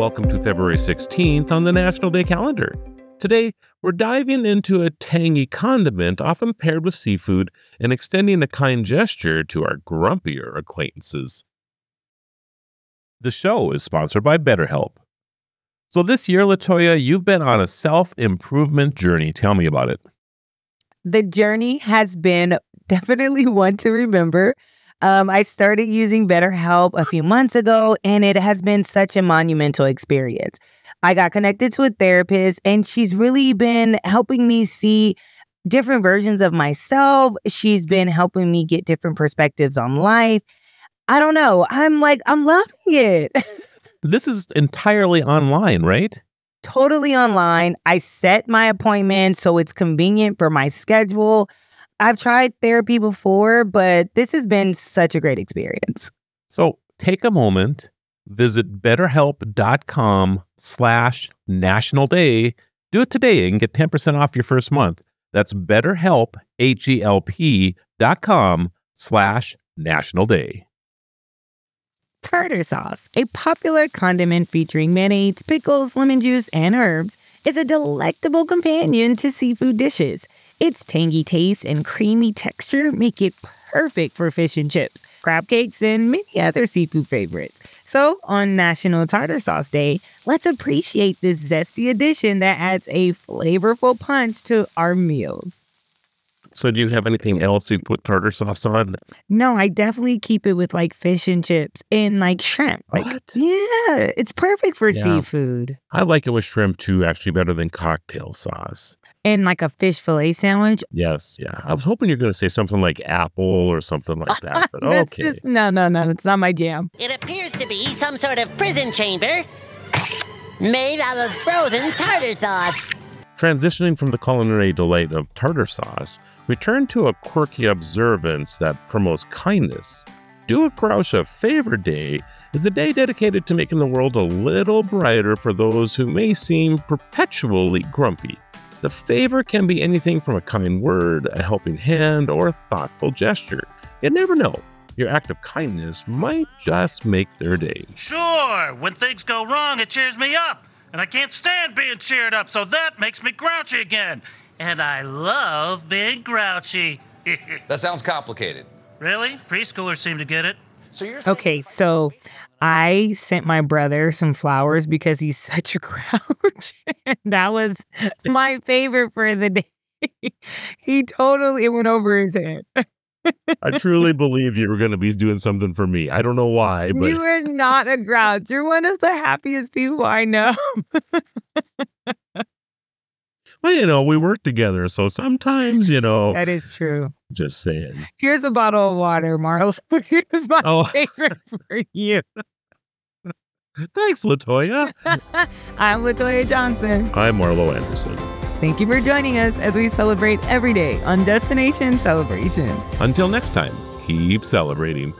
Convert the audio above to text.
Welcome to February 16th on the National Day calendar. Today, we're diving into a tangy condiment often paired with seafood and extending a kind gesture to our grumpier acquaintances. The show is sponsored by BetterHelp. So, this year, Latoya, you've been on a self improvement journey. Tell me about it. The journey has been definitely one to remember. Um, I started using BetterHelp a few months ago, and it has been such a monumental experience. I got connected to a therapist, and she's really been helping me see different versions of myself. She's been helping me get different perspectives on life. I don't know. I'm like, I'm loving it. this is entirely online, right? Totally online. I set my appointment so it's convenient for my schedule. I've tried therapy before, but this has been such a great experience. So take a moment, visit betterhelp.com slash national day. Do it today and get 10% off your first month. That's betterhelp, H-E-L-P dot com slash national day. Tartar sauce, a popular condiment featuring mayonnaise, pickles, lemon juice, and herbs, is a delectable companion to seafood dishes. Its tangy taste and creamy texture make it perfect for fish and chips, crab cakes, and many other seafood favorites. So, on National Tartar Sauce Day, let's appreciate this zesty addition that adds a flavorful punch to our meals. So, do you have anything else you put tartar sauce on? No, I definitely keep it with like fish and chips and like shrimp. Like, What? yeah, it's perfect for Yeah. seafood. I like it with shrimp too, actually better than cocktail sauce. And like a fish fillet sandwich. Yes, yeah. I was hoping you're going to say something like apple or something like that, but That's okay. just no, no, no. It's not my jam. It appears to be some sort of prison chamber made out of frozen tartar sauce. Transitioning from the culinary delight of tartar sauce, we turn to a quirky observance that promotes kindness. Do a Grouch a Favor Day is a day dedicated to making the world a little brighter for those who may seem perpetually grumpy. The favor can be anything from a kind word, a helping hand, or a thoughtful gesture. You never know. Your act of kindness might just make their day. Sure, when things go wrong, it cheers me up. And I can't stand being cheered up, so that makes me grouchy again. And I love being grouchy. That sounds complicated. really? Preschoolers seem to get it. So you're saying Okay, so I sent my brother some flowers because he's such a grouch. and that was my favorite for the day. he totally went over his head. I truly believe you were going to be doing something for me. I don't know why, but You are not a grouch. You're one of the happiest people I know. well, you know, we work together, so sometimes, you know, that is true. just saying. Here's a bottle of water, Marl. Here's my Oh. favorite for you. Thanks, Latoya. I'm Latoya Johnson. I'm Marlo Anderson. Thank you for joining us as we celebrate every day on Destination Celebration. Until next time, keep celebrating.